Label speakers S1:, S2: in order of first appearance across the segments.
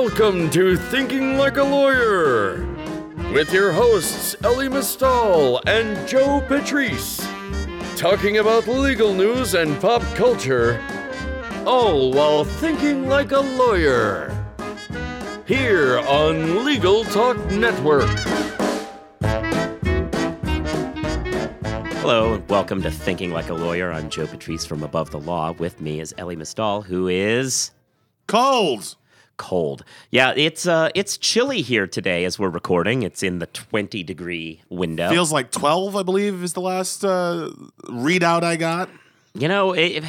S1: Welcome to Thinking Like a Lawyer with your hosts Elie Mystal and Joe Patrice, talking about legal news and pop culture, all while thinking like a lawyer. Here on Legal Talk Network.
S2: Hello, and welcome to Thinking Like a Lawyer. I'm Joe Patrice from Above the Law. With me is Elie Mystal, who is
S3: Cold.
S2: Cold. Yeah, it's uh, it's chilly here today as we're recording. It's in the 20 degree window.
S3: Feels like 12, I believe, is the last uh, readout I got.
S2: you know, it,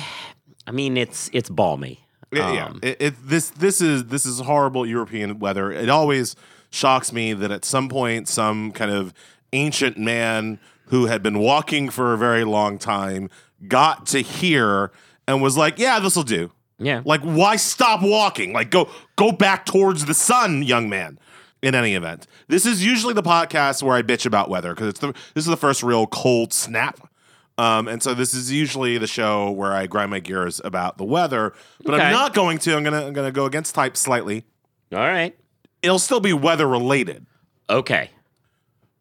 S2: I mean, it's it's balmy.
S3: Yeah, yeah.
S2: Um,
S3: It, it, this this is this is horrible European weather. It always shocks me that at some point some kind of ancient man who had been walking for a very long time got to here and was like, "Yeah, this will do."
S2: Yeah.
S3: Like, why stop walking? Like, go go back towards the sun, young man. In any event, this is usually the podcast where I bitch about weather because it's the this is the first real cold snap. Um, and so this is usually the show where I grind my gears about the weather, but
S2: Okay.
S3: I'm not going to. I'm gonna I'm gonna go against type slightly.
S2: All right.
S3: It'll still be weather related.
S2: Okay.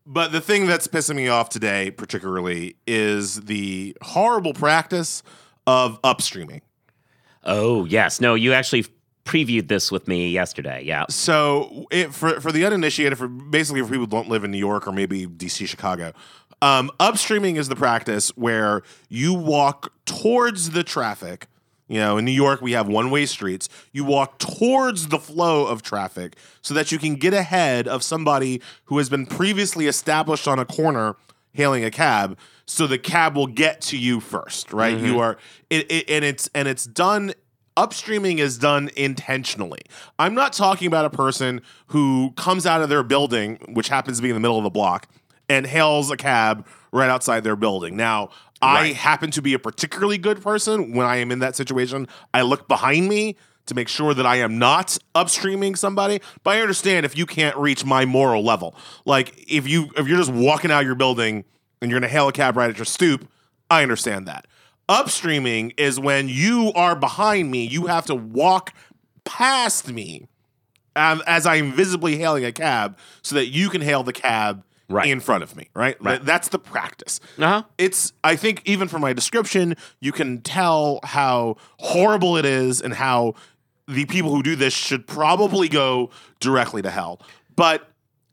S3: But the thing that's pissing me off today, particularly, is the horrible practice of upstreaming.
S2: Oh, yes. No, you actually previewed this with me yesterday. Yeah.
S3: So, it, for for the uninitiated, for basically for people who don't live in New York or maybe DC, Chicago, um, upstreaming is the practice where you walk towards the traffic. You know, in New York, we have one way streets. You walk towards the flow of traffic so that you can get ahead of somebody who has been previously established on a corner hailing a cab. So the cab will get to you first, right? You mm-hmm. are, it, it, and it's and it's done upstreaming is done intentionally. I'm not talking about a person who comes out of their building, which happens to be in the middle of the block, and hails a cab right outside their building. Now, I happen to be a particularly good person when I am in that situation. I look behind me to make sure that I am not upstreaming somebody. But I understand if you can't reach my moral level. Like if you if you're just walking out of your building and you're gonna hail a cab right at your stoop, I understand that. Upstreaming is when you are behind me, you have to walk past me um, as I'm visibly hailing a cab so that you can hail the cab
S2: Right.
S3: in front of me, right?
S2: Right.
S3: That's the practice.
S2: Uh huh.
S3: It's, I think, even from my description, you can tell how horrible it is and how the people who do this should probably go directly to hell. But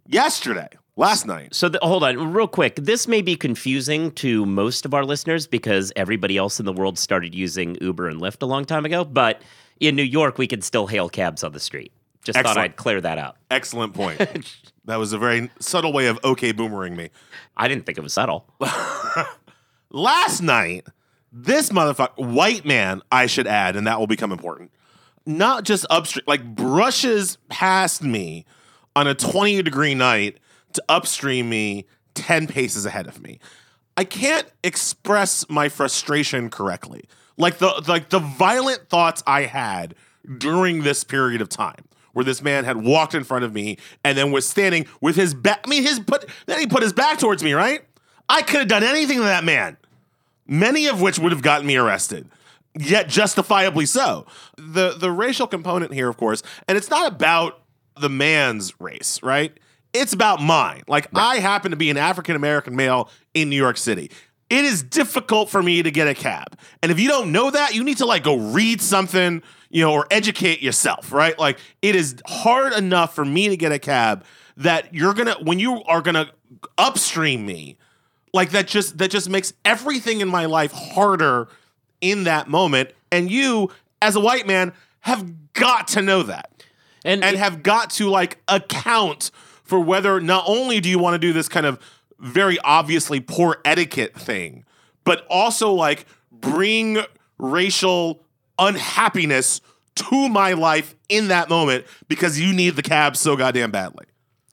S3: yesterday, last night,
S2: So th- hold on, real quick. This may be confusing to most of our listeners because everybody else in the world started using Uber and Lyft a long time ago. But in New York, we could still hail cabs on the street. Just thought I'd clear that out.
S3: excellent point. that was a very subtle way of okay boomerang me.
S2: I didn't think it was subtle.
S3: Last night, this motherfucker, white man, I should add, and that will become important, not just upstream, like brushes past me on a 20 degree night to upstream me 10 paces ahead of me. I can't express my frustration correctly. Like the like the violent thoughts I had during this period of time where this man had walked in front of me and then was standing with his back I mean his put then he put his back towards me, right? I could have done anything to that man many of which would have gotten me arrested yet justifiably so. The the racial component here of course and it's not about the man's race right? It's about mine. Like i happen to be an african american male in new york city. It is difficult for me to get a cab. And if you don't know that you need to like go read something you know or educate yourself right? Like it is hard enough for me to get a cab that you're gonna when you are gonna upstream me like that just that just makes everything in my life harder in that moment and you as a white man have got to know that
S2: And,
S3: and have got to like account for whether not only do you want to do this kind of very obviously poor etiquette thing but also like bring racial unhappiness to my life in that moment because you need the cab so goddamn badly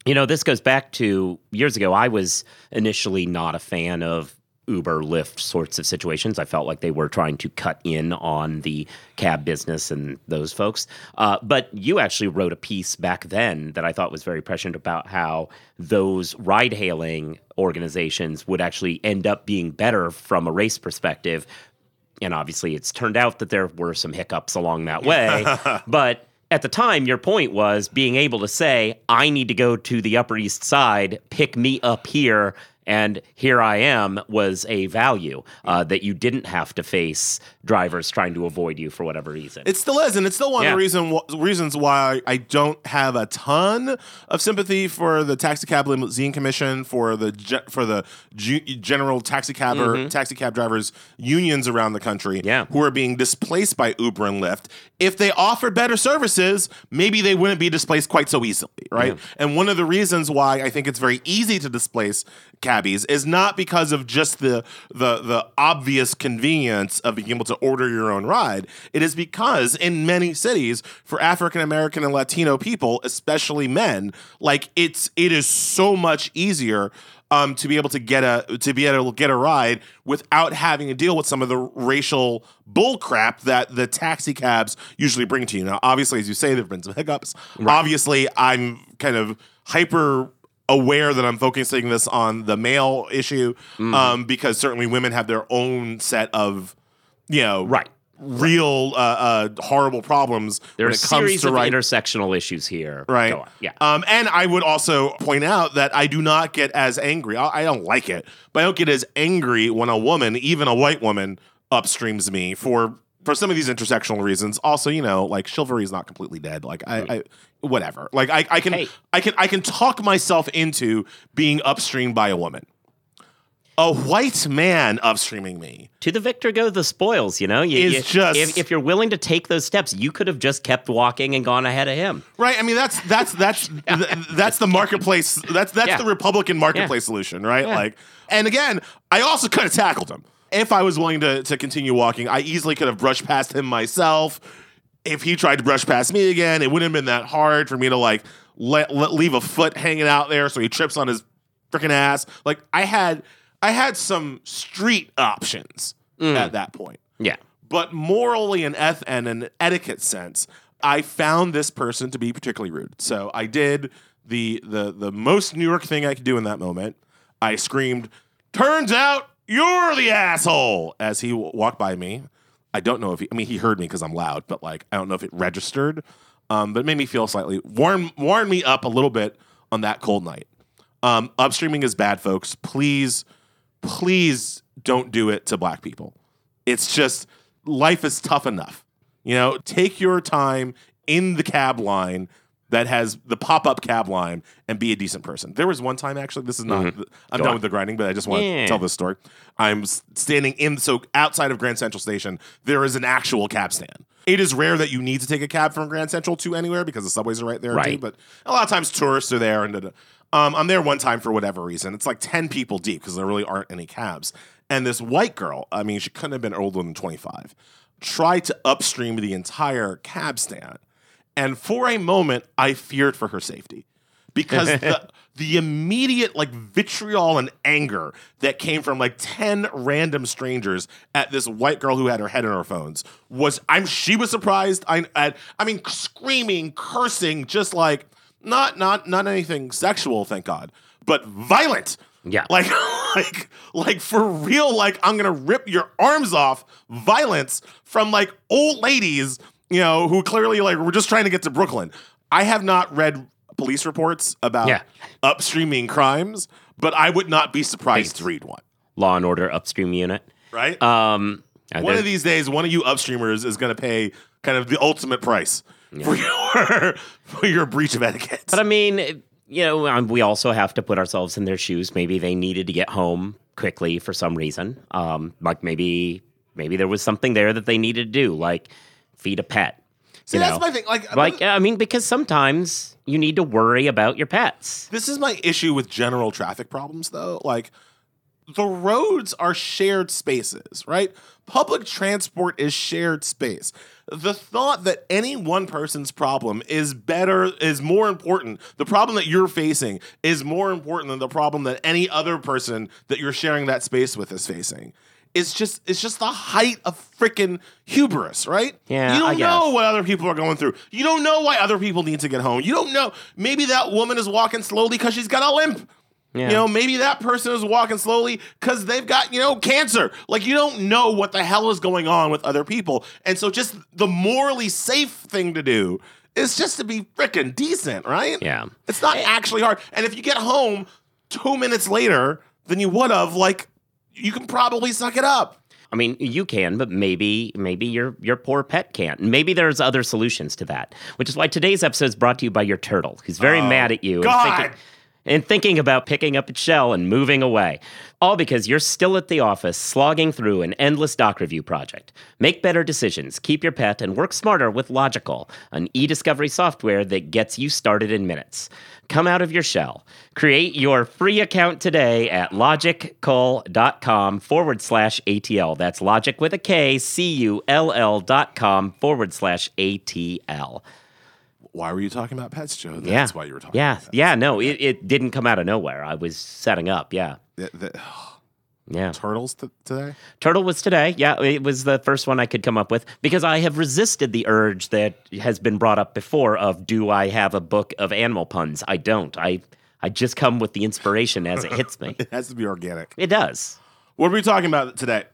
S2: You know, this goes back to years ago. I was initially not a fan of Uber, Lyft sorts of situations. I felt like they were trying to cut in on the cab business and those folks. Uh, but you actually wrote a piece back then that I thought was very prescient about how those ride hailing organizations would actually end up being better from a race perspective. And obviously, it's turned out that there were some hiccups along that way. but at the time, your point was being able to say, I need to go to the Upper East Side, pick me up here, and here I am was a value uh, that you didn't have to face drivers trying to avoid you for whatever reason.
S3: It still is, and it's still one
S2: Yeah.
S3: of the reason reasons why I don't have a ton of sympathy for the taxi cab limousine commission, for the for the general taxi cab or taxi cab drivers unions around the country,
S2: Mm-hmm. Yeah.
S3: who are being displaced by Uber and Lyft. If they offered better services, maybe they wouldn't be displaced quite so easily, right? And one of the reasons why I think it's very easy to displace cabbies is not because of just the the the obvious convenience of being able to order your own ride. It is because in many cities for African American and Latino people, especially men, like it's it is so much easier um, to be able to get a to be able to get a ride without having to deal with some of the racial bullcrap that the taxi cabs usually bring to you. Now, obviously, as you say, there've been some hiccups. Obviously, I'm kind of hyper aware that I'm focusing this on the male issue
S2: Mm-hmm.
S3: um, because certainly women have their own set of you know
S2: Right.
S3: real uh, uh, horrible problems
S2: there are
S3: when
S2: a
S3: it comes
S2: series
S3: to
S2: of
S3: right
S2: intersectional issues here.
S3: Right.
S2: Go on. Yeah.
S3: Um, and I would also point out that I do not get as angry. I, I don't like it, but I don't get as angry when a woman, even a white woman, upstreams me for for some of these intersectional reasons. Also, you know, like chivalry is not completely dead. Like I, I whatever. Like I, I can
S2: Hey.
S3: I can I can talk myself into being upstreamed by a woman. A white man upstreaming me.
S2: to the victor go the spoils. You know, you,
S3: It's
S2: you-
S3: just-
S2: if, if you're willing to take those steps, you could have just kept walking and gone ahead of him.
S3: Right. I mean, that's that's that's th- that's the marketplace. That's that's
S2: Yeah.
S3: the Republican marketplace solution, right? Like, and again, I also could have tackled him if I was willing to to continue walking. I easily could have brushed past him myself. If he tried to brush past me again, it wouldn't have been that hard for me to like let, let leave a foot hanging out there so he trips on his freaking ass. Like I had I had some street options at that point
S2: Yeah.
S3: but morally and eth- and an etiquette sense, I found this person to be particularly rude. So I did the the the most New York thing I could do in that moment. I screamed, "Turns out you're the asshole!" as he w- walked by me. I don't know if he, I mean he heard me because I'm loud, but like I don't know if it registered. Um, but it made me feel slightly warm warm me up a little bit on that cold night. Um, upstreaming is bad, folks. Please, please don't do it to black people. It's just life is tough enough. You know, take your time in the cab line that has the pop up cab line and be a decent person. There was one time actually. This is not. Mm-hmm. I'm
S2: Go
S3: done
S2: on.
S3: with the grinding, but I just want
S2: Yeah.
S3: to tell this story. I'm standing in so outside of Grand Central Station. There is an actual cab stand. It is rare that you need to take a cab from Grand Central to anywhere because the subways are right there too.
S2: Right.
S3: But a lot of times tourists are there, and. Um, I'm there one time for whatever reason. It's like ten people deep because there really aren't any cabs. And this white girl, I mean, she couldn't have been older than 25, tried to upstream the entire cab stand. And for a moment, I feared for her safety because the the immediate like vitriol and anger that came from like 10 random strangers at this white girl who had her head in her phones was I'm she was surprised I at, I mean screaming cursing just like not not not anything sexual thank god but violent
S2: Yeah.
S3: like like like for real like I'm going to rip your arms off violence from like old ladies you know who clearly like we're just trying to get to Brooklyn I have not read police reports about
S2: Yeah.
S3: upstreaming crimes, but I would not be surprised to read one.
S2: Law and Order upstream unit.
S3: Right?
S2: Um,
S3: one of these days, one of you upstreamers is going to pay kind of the ultimate price for your for your breach of etiquette.
S2: But I mean, you know, um, we also have to put ourselves in their shoes. Maybe they needed to get home quickly for some reason. Um, like maybe maybe there was something there that they needed to do, like feed a pet.
S3: See,
S2: you
S3: that's
S2: know?
S3: my thing. Like,
S2: Like I mean, because sometimes you need to worry about your pets.
S3: This is my issue with general traffic problems, though. Like, the roads are shared spaces, right? Public transport is shared space. The thought that any one person's problem is better, is more important, the problem that you're facing is more important than the problem that any other person that you're sharing that space with is facing. It's just it's just the height of freaking hubris, right?
S2: Yeah,
S3: you don't know what other people are going through. You don't know why other people need to get home. You don't know. Maybe that woman is walking slowly because she's got a limp.
S2: Yeah.
S3: You know, maybe that person is walking slowly because they've got, you know, cancer. Like, you don't know what the hell is going on with other people. And so, just the morally safe thing to do is just to be freaking decent, right?
S2: Yeah.
S3: It's not actually hard. And if you get home two minutes later than you would have, like, you can probably suck it up.
S2: I mean, you can, but maybe maybe your your poor pet can't. Maybe there's other solutions to that. Which is why today's episode is brought to you by your turtle, who's very oh, mad at you and
S3: God.
S2: thinking, and thinking about picking up its shell and moving away. All because you're still at the office slogging through an endless doc review project. Make better decisions, keep your pet, and work smarter with Logikcull, an e-discovery software that gets you started in minutes. Come out of your shell. Create your free account today at logikcull.com forward slash ATL. That's logic with a K, C U L L dot com forward slash ATL.
S3: Why were you talking about pets, Joe? That's
S2: Yeah.
S3: why you were talking
S2: Yeah.
S3: about pets.
S2: Yeah. No, it, it didn't come out of nowhere. I was setting up. Yeah.
S3: The, the,
S2: Yeah.
S3: turtles t- today?
S2: Turtle was today. Yeah, it was the first one I could come up with because I have resisted the urge that has been brought up before of do I have a book of animal puns? I don't. I I just come with the inspiration as it hits me.
S3: It has to be organic.
S2: It does.
S3: What are we talking about today?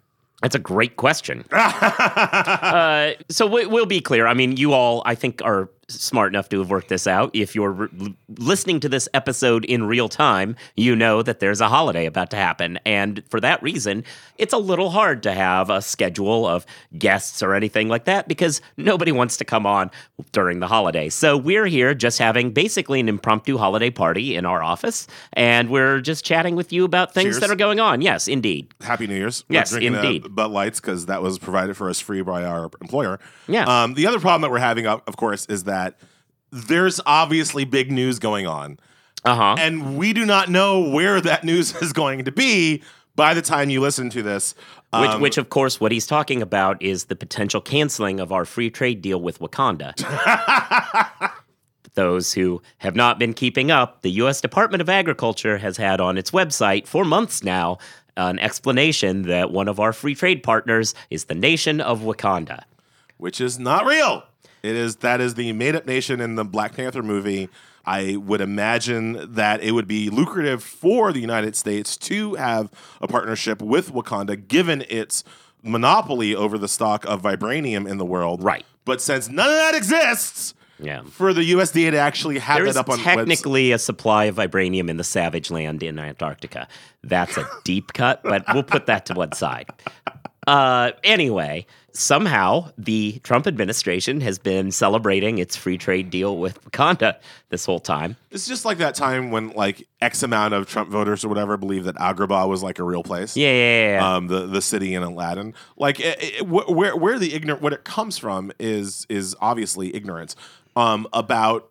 S2: That's a great question. uh, so we, we'll be clear. I mean, you all, I think, are smart enough to have worked this out. If you're re- listening to this episode in real time, you know that there's a holiday about to happen. And for that reason, it's a little hard to have a schedule of guests or anything like that because nobody wants to come on during the holiday. So we're here just having basically an impromptu holiday party in our office. And we're just chatting with you about things
S3: Cheers.
S2: that are going on. Yes, indeed.
S3: Happy New Year's.
S2: Yes,
S3: drinking uh,
S2: indeed.
S3: Bud Lights because that was provided for us free by our employer.
S2: Yeah.
S3: Um, the other problem that we're having, of course, is that there's obviously big news going on,
S2: Uh huh.
S3: and we do not know where that news is going to be by the time you listen to this.
S2: Which,
S3: Um,
S2: which, of course, what he's talking about is the potential canceling of our free trade deal with Wakanda. Those who have not been keeping up, the U.S. Department of Agriculture has had on its website for months now an explanation that one of our free trade partners is the nation of Wakanda.
S3: which is not real. It is that is the made up nation in the Black Panther movie. I would imagine that it would be lucrative for the United States to have a partnership with Wakanda, given its monopoly over the stock of vibranium in the world.
S2: Right.
S3: But since none of that exists,
S2: Yeah.
S3: for the USDA to actually have
S2: There is
S3: up on
S2: technically a supply of vibranium in the savage land in Antarctica. That's a deep cut, but we'll put that to one side. Uh, anyway, somehow the Trump administration has been celebrating its free trade deal with Wakanda this whole time.
S3: It's just like that time when like X amount of Trump voters or whatever believe that Agrabah was like a real place.
S2: Yeah, yeah, yeah,
S3: um, the the city in Aladdin. Like it, it, wh- where where the ignorant what it comes from is is obviously ignorance um, about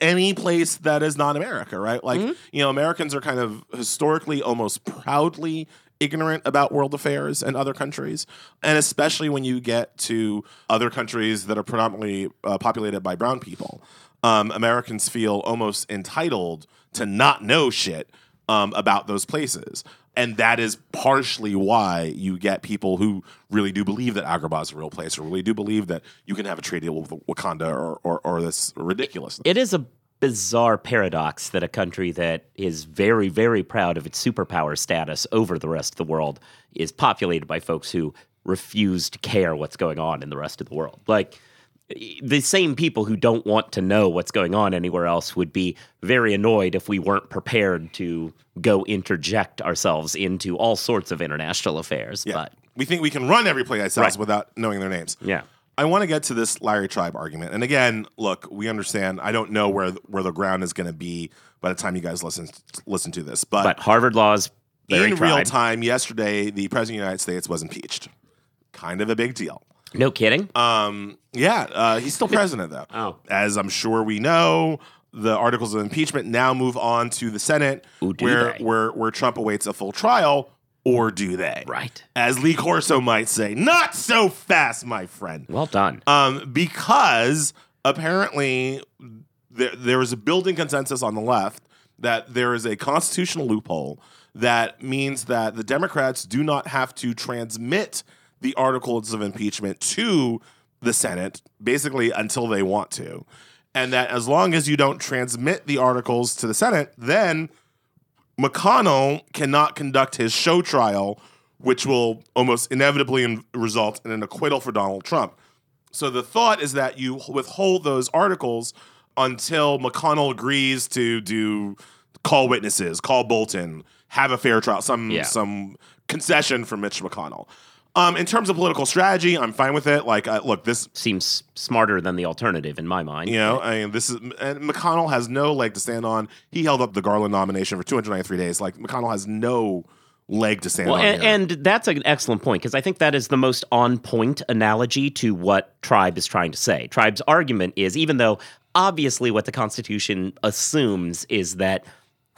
S3: any place that is not America, right? Like you know, Americans are kind of historically almost proudly ignorant about world affairs and other countries, and especially when you get to other countries that are predominantly uh, populated by brown people. Um, Americans feel almost entitled to not know shit um, about those places. And that is partially why you get people who really do believe that Agrabah is a real place or really do believe that you can have a trade deal with Wakanda or, or, or this ridiculous.
S2: it is a bizarre paradox that a country that is very, very proud of its superpower status over the rest of the world is populated by folks who refuse to care what's going on in the rest of the world. Like, the same people who don't want to know what's going on anywhere else would be very annoyed if we weren't prepared to go interject ourselves into all sorts of international affairs.
S3: Yeah.
S2: But
S3: we think we can run every place ourselves
S2: Right.
S3: without knowing their names.
S2: yeah.
S3: I want to get to this Larry Tribe argument. And again, look, we understand. I don't know where where the ground is going to be by the time you guys listen listen to this, but,
S2: But Harvard Law's very
S3: in real time, yesterday, the president of the United States was impeached. Kind of a big deal.
S2: No kidding.
S3: Um, yeah, uh, he's still president though.
S2: Oh.
S3: as I'm sure we know, the articles of impeachment now move on to the Senate,
S2: Ooh,
S3: where
S2: they?
S3: where where Trump awaits a full trial, or do they?
S2: Right.
S3: As Lee Corso might say, not so fast, my friend.
S2: Well done.
S3: Um, because apparently there, there is a building consensus on the left that there is a constitutional loophole that means that the Democrats do not have to transmit the articles of impeachment to the Senate, basically until they want to. And that as long as you don't transmit the articles to the Senate, then McConnell cannot conduct his show trial, which will almost inevitably in- result in an acquittal for Donald Trump. So the thought is that you withhold those articles until McConnell agrees to do call witnesses, call Bolton, have a fair trial, some
S2: Yeah.
S3: some concession from Mitch McConnell. Um, in terms of political strategy, I'm fine with it. Like, uh, look, this
S2: Seems smarter than the alternative in my mind.
S3: you know, I mean, this is and McConnell has no leg to stand on. He held up the Garland nomination for 293 days. Like McConnell has no leg to stand
S2: Well,
S3: on.
S2: and,
S3: here.
S2: and that's an excellent point because I think that is the most on point analogy to what Tribe is trying to say. Tribe's argument is even though obviously what the Constitution assumes is that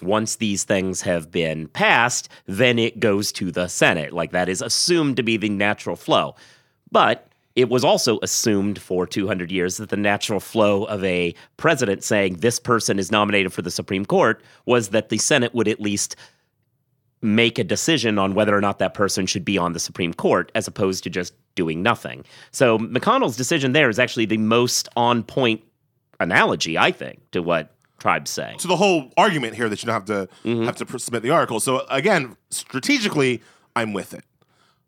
S2: once these things have been passed, then it goes to the Senate. Like that is assumed to be the natural flow. But it was also assumed for 200 years that the natural flow of a president saying this person is nominated for the Supreme Court was that the Senate would at least make a decision on whether or not that person should be on the Supreme Court as opposed to just doing nothing. So McConnell's decision there is actually the most on point analogy, I think, to what Tribe's say.
S3: to the whole argument here that you don't have to
S2: Mm-hmm.
S3: have to submit the article. So again, strategically, I'm with it.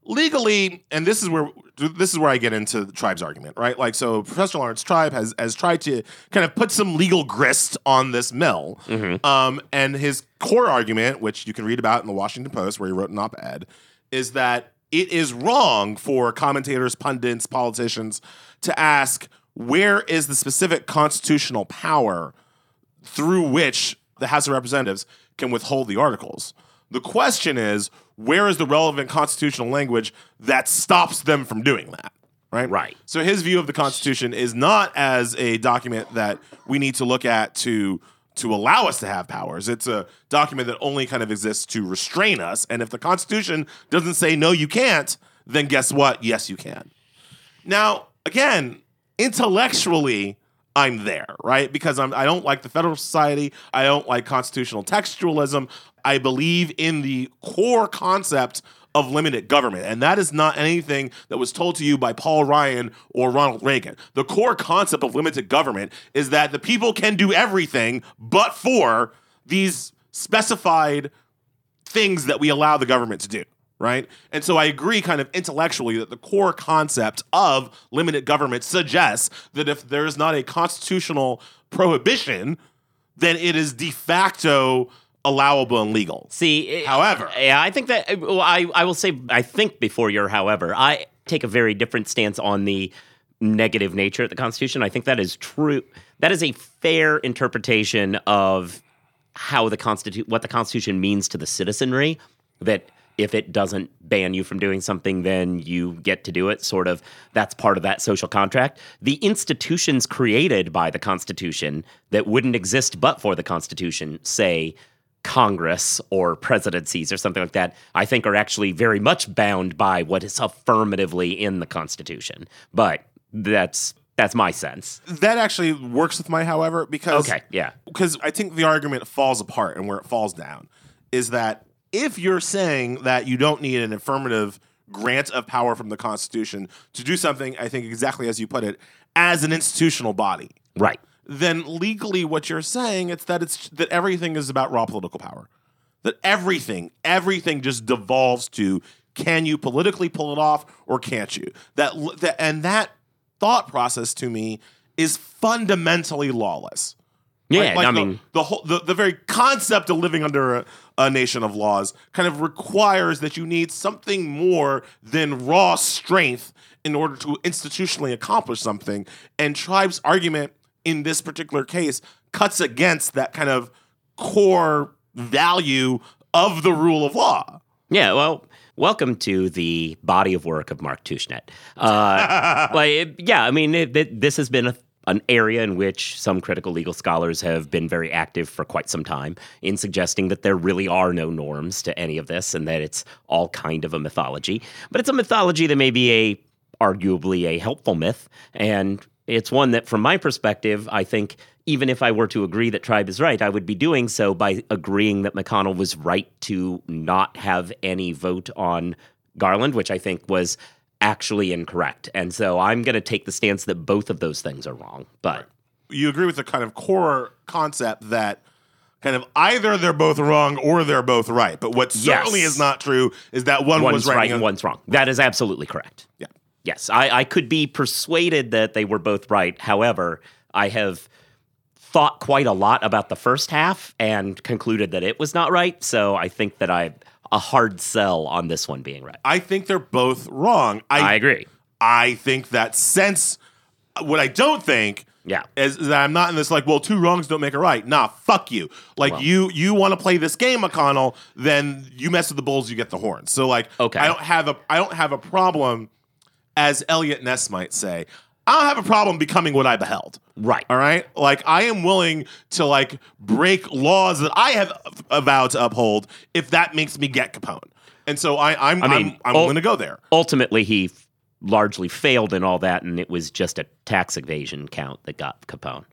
S3: Legally, and this is where this is where I get into the Tribe's argument, right? Like, so Professor Lawrence Tribe has has tried to kind of put some legal grist on this mill,
S2: Mm-hmm.
S3: um, and his core argument, which you can read about in the Washington Post, where he wrote an op-ed, is that it is wrong for commentators, pundits, politicians to ask where is the specific constitutional power through which the House of Representatives can withhold the articles. The question is, where is the relevant constitutional language that stops them from doing that? Right?
S2: Right.
S3: So his view of the Constitution is not as a document that we need to look at to to allow us to have powers. It's a document that only kind of exists to restrain us. And if the Constitution doesn't say no, you can't, then guess what? Yes, you can. Now, again, intellectually, I'm there, right? Because I'm, I don't like the Federal Society. I don't like constitutional textualism. I believe in the core concept of limited government. And that is not anything that was told to you by Paul Ryan or Ronald Reagan. The core concept of limited government is that the people can do everything but for these specified things that we allow the government to do, right? And so I agree kind of intellectually that the core concept of limited government suggests that if there is not a constitutional prohibition, then it is de facto allowable and legal.
S2: See,
S3: However-
S2: yeah, I think that well, I I will say I think before your however, I take a very different stance on the negative nature of the Constitution. I think that is true. That is a fair interpretation of how the constitute what the Constitution means to the citizenry. That if it doesn't ban you from doing something, then you get to do it. Sort of that's part of that social contract. The institutions created by the Constitution that wouldn't exist but for the Constitution, say Congress or presidencies or something like that, I think are actually very much bound by what is affirmatively in the Constitution. But that's that's my sense.
S3: That actually works with my however because
S2: Okay, yeah.
S3: because I think the argument falls apart and where it falls down is that if you're saying that you don't need an affirmative grant of power from the Constitution to do something, I think exactly as you put it, as an institutional body,
S2: Right.
S3: then legally what you're saying it's that it's that everything is about raw political power. That everything, everything just devolves to can you politically pull it off or can't you? That, that and that thought process to me is fundamentally lawless.
S2: Yeah?
S3: Like
S2: I
S3: the,
S2: mean,
S3: the whole the, the very concept of living under a, a nation of laws kind of requires that you need something more than raw strength in order to institutionally accomplish something. And Tribe's argument in this particular case cuts against that kind of core value of the rule of law.
S2: yeah, well, welcome to the body of work of Mark Tushnet. Uh, like, yeah, I mean, it, it- this has been a, an area in which some critical legal scholars have been very active for quite some time in suggesting that there really are no norms to any of this and that it's all kind of a mythology. But it's a mythology that may be a arguably a helpful myth and it's one that from my perspective i think even if i were to agree that Tribe is right i would be doing so by agreeing that McConnell was right to not have any vote on Garland which i think was actually incorrect and so i'm going to take the stance that both of those things are wrong but
S3: You agree with the kind of core concept that kind of either they're both wrong or they're both right. But what
S2: Yes.
S3: certainly is not true is that one
S2: one's
S3: was right,
S2: right
S3: and
S2: and one's wrong that is absolutely correct
S3: Yeah.
S2: Yes, I, I could be persuaded that they were both right. However, I have thought quite a lot about the first half and concluded that it was not right. So I think that I a hard sell on this one being right.
S3: I think they're both wrong.
S2: I agree.
S3: I think that sense. What I don't think
S2: Yeah.
S3: is that I'm not in this like, well, two wrongs don't make a right. Nah, fuck you. Like
S2: Well.
S3: you, you want to play this game, McConnell? Then you mess with the bulls, you get the horns. So like,
S2: Okay.
S3: I don't have a, I don't have a problem, as Eliot Ness might say. I don't have a problem becoming what I beheld.
S2: Right.
S3: All right. Like I am willing to like break laws that I have a vow to uphold if that makes me get Capone. And so I, I'm,
S2: I mean,
S3: am I'm
S2: ul-
S3: willing to go there.
S2: Ultimately, he f- largely failed in all that, and it was just a tax evasion count that got Capone.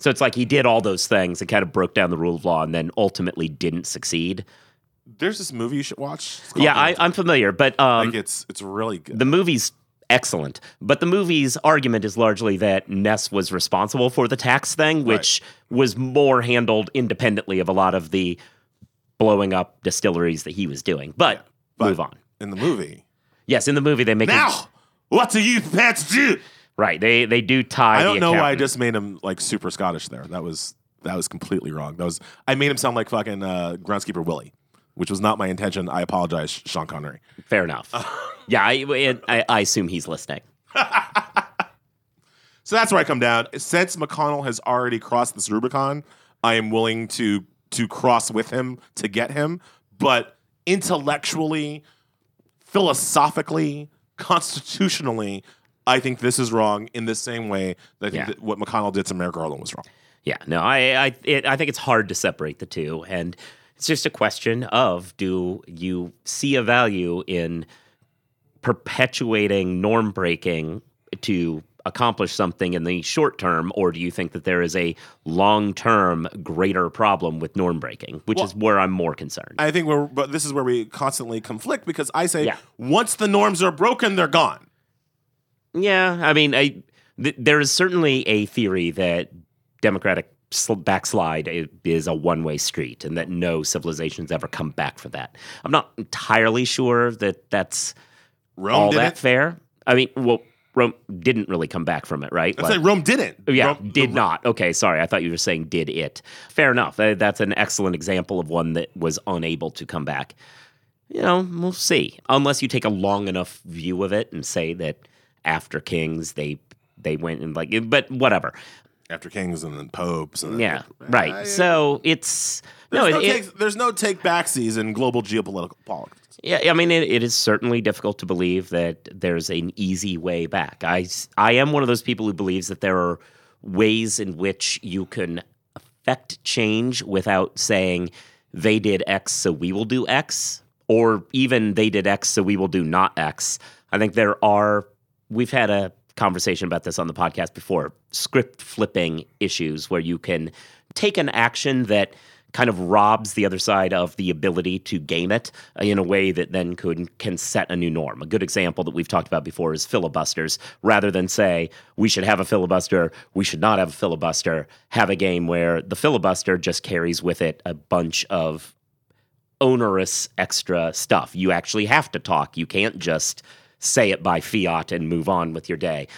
S2: So it's like he did all those things and kind of broke down the rule of law, and then ultimately didn't succeed.
S3: There's this movie you should watch.
S2: Yeah, I, I'm familiar, but um,
S3: like it's it's really good.
S2: the movie's excellent. But the movie's argument is largely that Ness was responsible for the tax thing, which was more handled independently of a lot of the blowing up distilleries that he was doing. But,
S3: but-
S2: move on.
S3: in the movie.
S2: Yes, in the movie they make it-
S3: Now, what do you pets do?
S2: right. They they do tie.
S3: I don't know why I just made him like super Scottish there. That was that was completely wrong. That was I made him sound like fucking uh, groundskeeper Willie, which was not my intention. I apologize, Sean Connery.
S2: Fair enough. yeah, I, I I assume he's listening.
S3: So that's where I come down. Since McConnell has already crossed this Rubicon, I am willing to to cross with him to get him. But intellectually, philosophically, constitutionally, I think this is wrong in the same way that I think
S2: Yeah.
S3: that what McConnell did to Merrick Garland was wrong.
S2: Yeah, no, I I it, I think it's hard to separate the two, and it's just a question of do you see a value in perpetuating norm breaking to accomplish something in the short term, or do you think that there is a long term greater problem with norm breaking, which is where I'm more concerned.
S3: I think we're, but this is where we constantly conflict because I say
S2: Yeah.
S3: once the norms are broken, they're gone.
S2: Yeah, I mean, I, th- there is certainly a theory that democratic backslide is a one-way street, and that no civilizations ever come back for that. I'm not entirely sure that that's
S3: Rome
S2: all that
S3: it.
S2: fair. I mean, well, Rome didn't really come back from it, right?
S3: I say Rome didn't.
S2: yeah,
S3: Rome-
S2: did not. Okay, sorry. I thought you were saying did it. Fair enough. Uh, That's an excellent example of one that was unable to come back. You know, we'll see. Unless you take a long enough view of it and say that after Kings they they went and like, but whatever.
S3: After kings and then popes. And then,
S2: Yeah, right. So it's no,
S3: there's no,
S2: it, it-
S3: take, there's no take backsies in global geopolitical politics.
S2: Yeah, I mean, it, it is certainly difficult to believe that there's an easy way back. I, I am one of those people who believes that there are ways in which you can affect change without saying they did X, so we will do X, or even they did X, so we will do not X. I think there are, we've had a conversation about this on the podcast before script flipping issues where you can take an action that kind of robs the other side of the ability to game it uh, in a way that then could can set a new norm. A good example that we've talked about before is filibusters. Rather than say we should have a filibuster, we should not have a filibuster. Have a game where the filibuster just carries with it a bunch of onerous extra stuff. You actually have to talk. You can't just say it by fiat and move on with your day.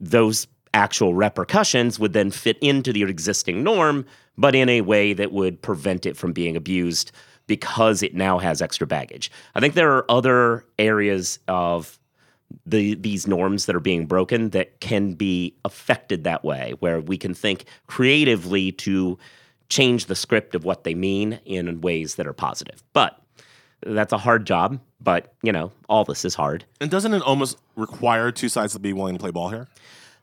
S2: Those actual repercussions would then fit into the existing norm, but in a way that would prevent it from being abused because it now has extra baggage. I think there are other areas of the these norms that are being broken that can be affected that way where we can think creatively to change the script of what they mean in ways that are positive but that's a hard job but you know all this is hard
S3: And doesn't it almost require two sides to be willing to play ball here?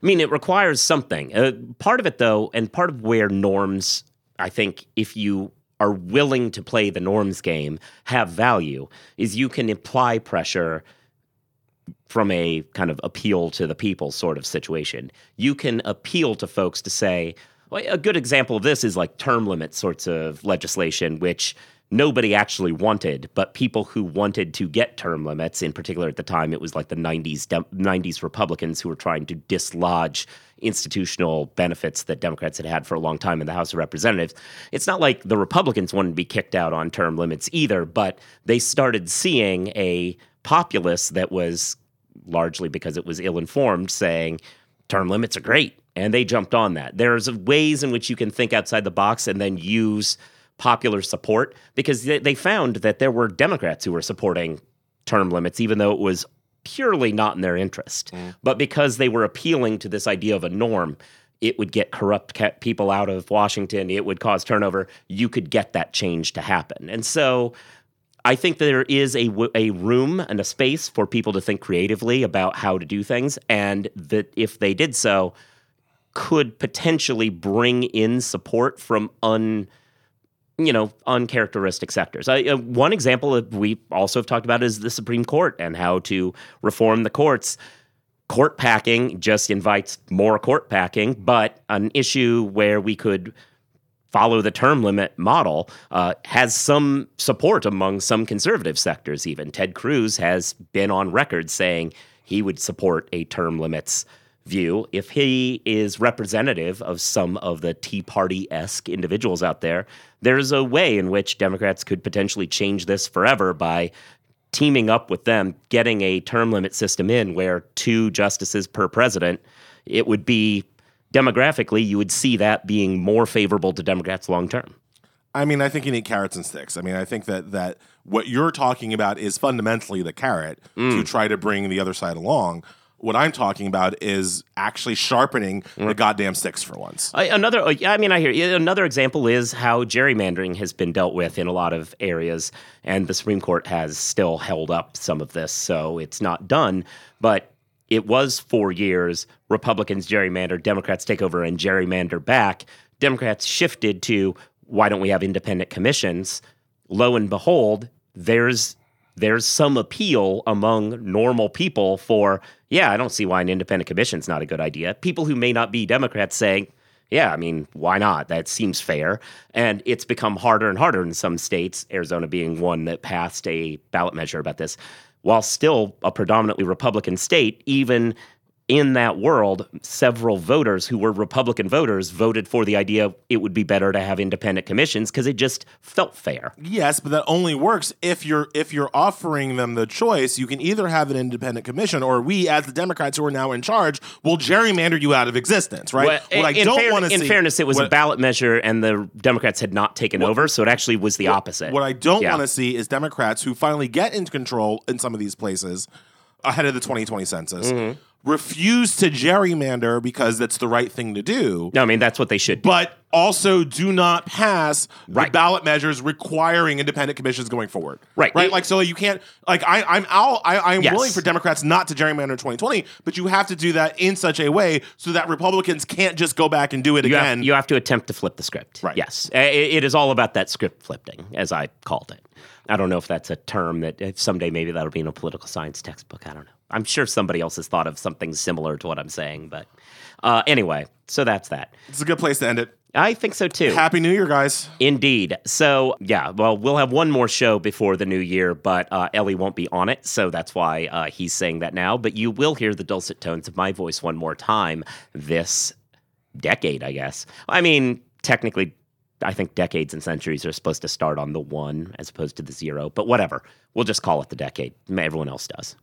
S2: I mean, it requires something. Uh, part of it, though, and part of where norms, I think, if you are willing to play the norms game, have value, is you can apply pressure from a kind of appeal to the people sort of situation. You can appeal to folks to say, well, a good example of this is like term limit sorts of legislation, which nobody actually wanted, but people who wanted to get term limits, in particular at the time, it was like the 90s, dem- 90s Republicans who were trying to dislodge institutional benefits that Democrats had had for a long time in the House of Representatives. It's not like the Republicans wanted to be kicked out on term limits either, but they started seeing a populace that was largely because it was ill informed, saying term limits are great. And they jumped on that. There's ways in which you can think outside the box and then use popular support because they, they found that there were Democrats who were supporting term limits, even though it was purely not in their interest. Mm. But because they were appealing to this idea of a norm, it would get corrupt people out of Washington, it would cause turnover. You could get that change to happen. And so I think there is a, w- a room and a space for people to think creatively about how to do things. And that if they did so, could potentially bring in support from un you know uncharacteristic sectors. I, uh, one example that we also have talked about is the Supreme Court and how to reform the courts. Court packing just invites more court packing, but an issue where we could follow the term limit model uh, has some support among some conservative sectors. Even Ted Cruz has been on record saying he would support a term limits view if he is representative of some of the Tea Party esque individuals out there. There's a way in which Democrats could potentially change this forever by teaming up with them, getting a term limit system in where two justices per president. It would be demographically, you would see that being more favorable to Democrats long term.
S3: I mean, I think you need carrots and sticks. I mean, I think that that what you're talking about is fundamentally the carrot mm. to try to bring the other side along. What I'm talking about is actually sharpening the goddamn sticks for once.
S2: I, another, uh, I mean, I hear you. Another example is how gerrymandering has been dealt with in a lot of areas, and the Supreme Court has still held up some of this, so it's not done. But it was four years. Republicans gerrymander, Democrats take over and gerrymander back. Democrats shifted to why don't we have independent commissions? Lo and behold, there's there's some appeal among normal people for yeah, I don't see why an independent commission is not a good idea. People who may not be Democrats saying, yeah, I mean, why not? That seems fair. And it's become harder and harder in some states, Arizona being one that passed a ballot measure about this. While still a predominantly Republican state, even in that world, several voters who were Republican voters voted for the idea it would be better to have independent commissions because it just felt fair.
S3: Yes, but that only works if you're if you're offering them the choice. You can either have an independent commission, or we, as the Democrats who are now in charge, will gerrymander you out of existence. Right?
S2: Well,
S3: what I
S2: in
S3: don't
S2: fair-
S3: want to
S2: in
S3: see.
S2: fairness, it was a ballot measure, and the Democrats had not taken over, so it actually was the opposite.
S3: What I don't
S2: Yeah.
S3: want to see is Democrats who finally get into control in some of these places ahead of the 2020 census
S2: Mm-hmm.
S3: Refuse to gerrymander because that's the right thing to do.
S2: No, I mean that's what they should. do.
S3: But also do not pass
S2: Right.
S3: ballot measures requiring independent commissions going forward.
S2: Right.
S3: Right.
S2: It-
S3: like so you can't like I, I'm all I, I'm
S2: Yes.
S3: willing for Democrats not to gerrymander in 2020, but you have to do that in such a way so that Republicans can't just go back and do it
S2: you
S3: again.
S2: have, you have to attempt to flip the script.
S3: Right.
S2: Yes, it- it is all about that script flipping, as I called it. I don't know if that's a term that if someday maybe that'll be in a political science textbook. I don't know. I'm sure somebody else has thought of something similar to what I'm saying, but uh, anyway, so that's that.
S3: it's a good place to end it.
S2: I think so too.
S3: Happy New Year, guys.
S2: Indeed. So, yeah, well, we'll have one more show before the new year, but uh, Elie won't be on it. So that's why uh, he's saying that now. But you will hear the dulcet tones of my voice one more time this decade, I guess. I mean, technically, I think decades and centuries are supposed to start on the one as opposed to the zero, but whatever. We'll just call it the decade. Everyone else does.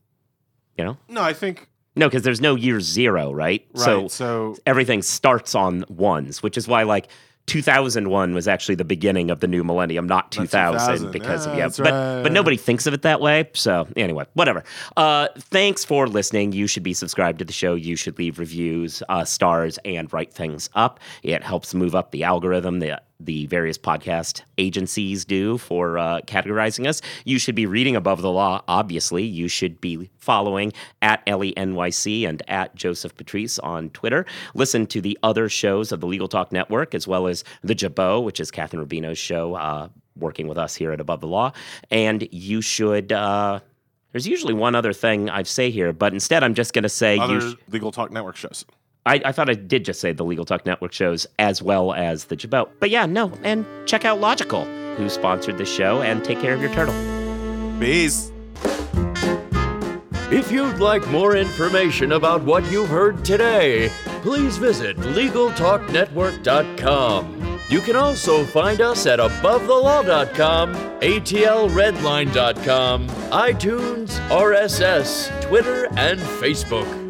S2: You know?
S3: No, I think
S2: No, because there's no year zero, right?
S3: right.
S2: So
S3: so
S2: everything starts on ones, which is why like 2001 was actually the beginning of the new millennium, not 2000,
S3: 2000.
S2: because
S3: Yeah,
S2: of yeah. But
S3: right.
S2: but nobody thinks of it that way. So anyway, whatever. Uh, thanks for listening. You should be subscribed to the show. You should leave reviews, uh, stars, and write things up. It helps move up the algorithm. The the various podcast agencies do for uh, categorizing us. You should be reading above the law. Obviously, you should be following at Elie NYC and at Joseph Patrice on Twitter. Listen to the other shows of the Legal Talk Network, as well as the Jabot, which is Kathryn Rubino's show, uh, working with us here at Above the Law. And you should. Uh, there's usually one other thing I say here, but instead I'm just going to say you.
S3: other
S2: sh-
S3: Legal Talk Network shows.
S2: I, I thought I did just say the Legal Talk Network shows as well as the Jabot. But yeah, no. And check out Logikcull, who sponsored the show, and take care of your turtle.
S3: Peace.
S1: If you'd like more information about what you've heard today, please visit LegalTalkNetwork.com. You can also find us at AboveTheLaw.com, ATLRedline.com, iTunes, RSS, Twitter, and Facebook.